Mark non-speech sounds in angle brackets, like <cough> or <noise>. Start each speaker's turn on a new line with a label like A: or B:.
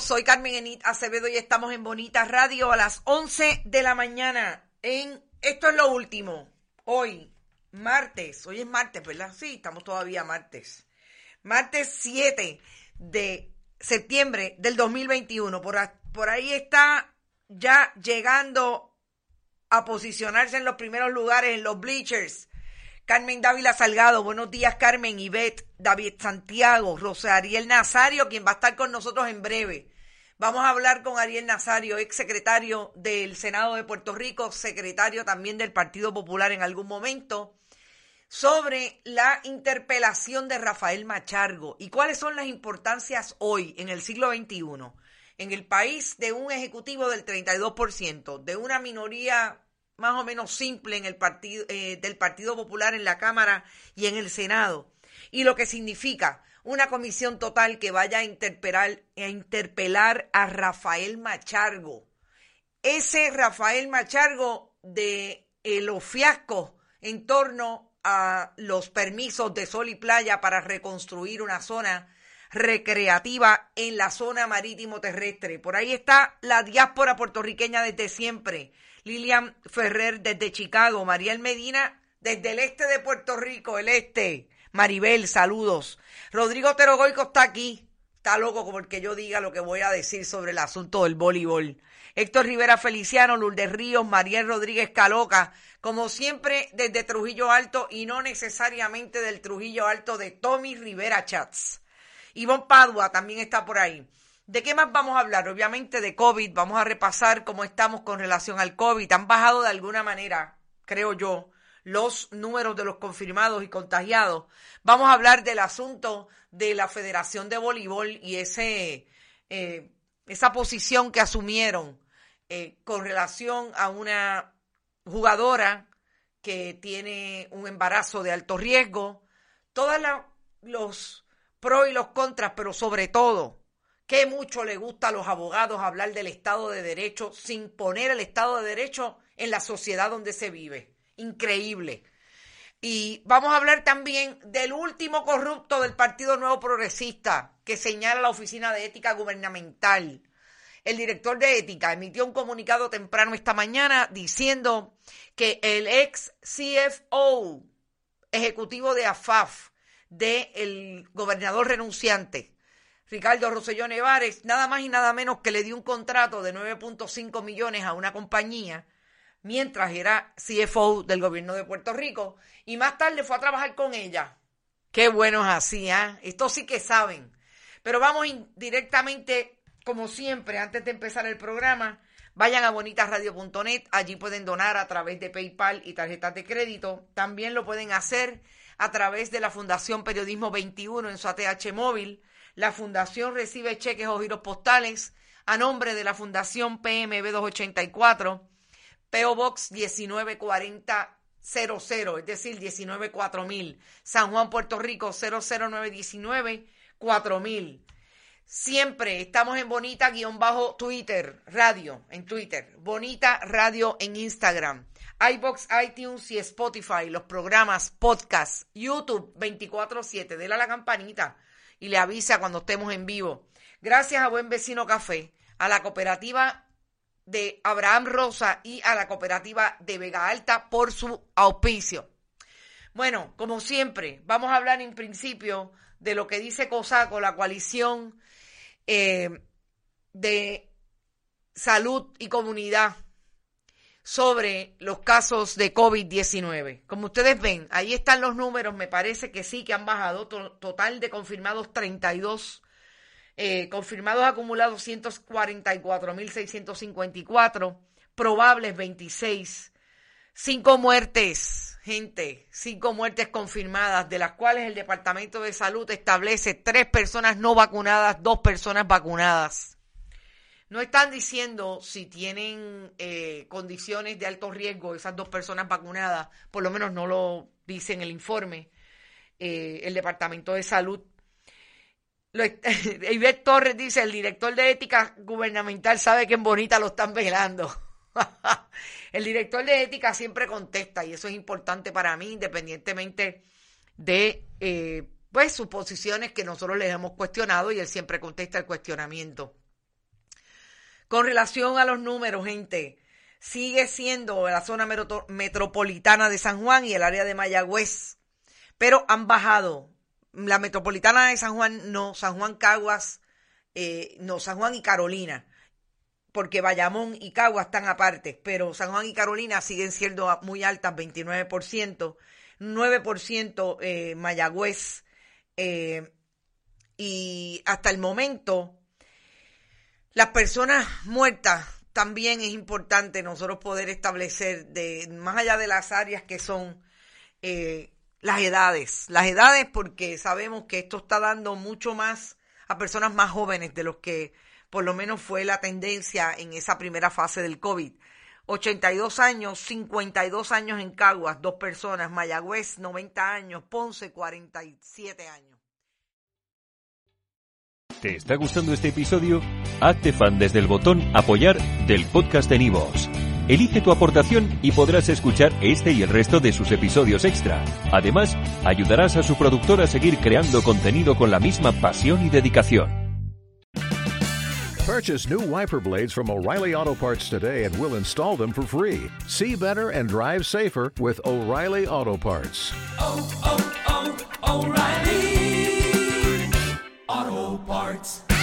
A: Soy Carmen Enit Acevedo y estamos en Bonita Radio a las 11 de la mañana. En Esto es lo último. Hoy, martes. Hoy es martes, ¿verdad? Sí, estamos todavía martes. Martes 7 de septiembre del 2021. Por, por ahí está ya llegando a posicionarse en los primeros lugares en los bleachers. Carmen Dávila Salgado, buenos días Carmen, Ivette, David Santiago, Rosa Ariel Nazario, quien va a estar con nosotros en breve. Vamos a hablar con Ariel Nazario, ex secretario del Senado de Puerto Rico, secretario también del Partido Popular en algún momento, sobre la interpelación de Rafael Machargo y cuáles son las importancias hoy, en el siglo XXI, en el país de un ejecutivo del 32%, de una minoría más o menos simple en el partido, eh, del Partido Popular en la Cámara y en el Senado, y lo que significa una comisión total que vaya a interpelar, a Rafael Machargo. Ese Rafael Machargo de eh, los fiascos en torno a los permisos de sol y playa para reconstruir una zona recreativa en la zona marítimo terrestre. Por ahí está la diáspora puertorriqueña desde siempre. Lilian Ferrer desde Chicago, Mariel Medina desde el este de Puerto Rico, el este. Maribel, saludos. Rodrigo Terogoico está aquí. Está loco porque yo diga lo que voy a decir sobre el asunto del voleibol. Héctor Rivera Feliciano, Lourdes Ríos, Mariel Rodríguez Caloca, como siempre desde Trujillo Alto y no necesariamente del Trujillo Alto de Tommy Rivera Chats. Ivonne Padua también está por ahí. ¿De qué más vamos a hablar? Obviamente de COVID. Vamos a repasar cómo estamos con relación al COVID. Han bajado de alguna manera, creo yo, los números de los confirmados y contagiados. Vamos a hablar del asunto de la Federación de Voleibol y ese, eh, esa posición que asumieron eh, con relación a una jugadora que tiene un embarazo de alto riesgo. Todos los pros y los contras, pero sobre todo, que mucho le gusta a los abogados hablar del Estado de Derecho sin poner el Estado de Derecho en la sociedad donde se vive. Increíble. Y vamos a hablar también del último corrupto del Partido Nuevo Progresista que señala la Oficina de Ética Gubernamental. El director de Ética emitió un comunicado temprano esta mañana diciendo que el ex CFO ejecutivo de AFAF del gobernador renunciante, Ricardo Rosselló Nevares, nada más y nada menos que le dio un contrato de 9.5 millones a una compañía mientras era CFO del gobierno de Puerto Rico y más tarde fue a trabajar con ella. Qué bueno es así, ¿ah? Esto sí que saben. Pero vamos directamente, como siempre, antes de empezar el programa, vayan a bonitasradio.net, allí pueden donar a través de PayPal y tarjetas de crédito. También lo pueden hacer a través de la Fundación Periodismo 21 en su ATH móvil. La Fundación recibe cheques o giros postales a nombre de la Fundación PMB 284. PO Box 194000, es decir, 194000, San Juan, Puerto Rico 00919 4000. Siempre estamos en Bonita guion bajo Twitter, radio en Twitter, Bonita Radio en Instagram, iBox, iTunes y Spotify, los programas, podcast, YouTube 24/7. Dele a la campanita y le avisa cuando estemos en vivo. Gracias a Buen Vecino Café, a la cooperativa de Abraham Rosa y a la cooperativa de Vega Alta por su auspicio. Bueno, como siempre, vamos a hablar en principio de lo que dice COSACO, la coalición eh, de salud y comunidad sobre los casos de COVID-19. Como ustedes ven, ahí están los números, me parece que sí, que han bajado. Total de confirmados 32, eh, confirmados acumulados 144.654, probables 26, cinco muertes, gente, cinco muertes confirmadas, de las cuales el Departamento de Salud establece tres personas no vacunadas, dos personas vacunadas. No están diciendo si tienen eh, condiciones de alto riesgo esas dos personas vacunadas, por lo menos no lo dice en el informe eh, el Departamento de Salud. <laughs> Ivette Torres dice, el director de ética gubernamental sabe que en Bonita lo están velando. <laughs> el director de ética siempre contesta y eso es importante para mí, independientemente de eh, pues sus posiciones que nosotros les hemos cuestionado y él siempre contesta el cuestionamiento. Con relación a los números, gente, sigue siendo la zona metropolitana de San Juan y el área de Mayagüez, pero han bajado. La metropolitana de San Juan no, San Juan Caguas, eh, no, San Juan y Carolina, porque Bayamón y Caguas están aparte, pero San Juan y Carolina siguen siendo muy altas, 29%, 9% eh, Mayagüez, eh, y hasta el momento las personas muertas también es importante nosotros poder establecer, de más allá de las áreas que son eh, las edades. Las edades porque sabemos que esto está dando mucho más a personas más jóvenes de los que por lo menos fue la tendencia en esa primera fase del COVID. 82 años, 52 años en Caguas, dos personas, Mayagüez 90 años, Ponce 47 años.
B: ¿Te está gustando este episodio? Hazte fan desde el botón Apoyar del podcast de Nivos. Elige tu aportación y podrás escuchar este y el resto de sus episodios extra. Además, ayudarás a su productor a seguir creando contenido con la misma pasión y dedicación.
C: Purchase new wiper blades from O'Reilly Auto Parts today and we'll install them for free. See better and drive safer with O'Reilly Auto Parts. Oh, oh, oh, O'Reilly. Auto Parts.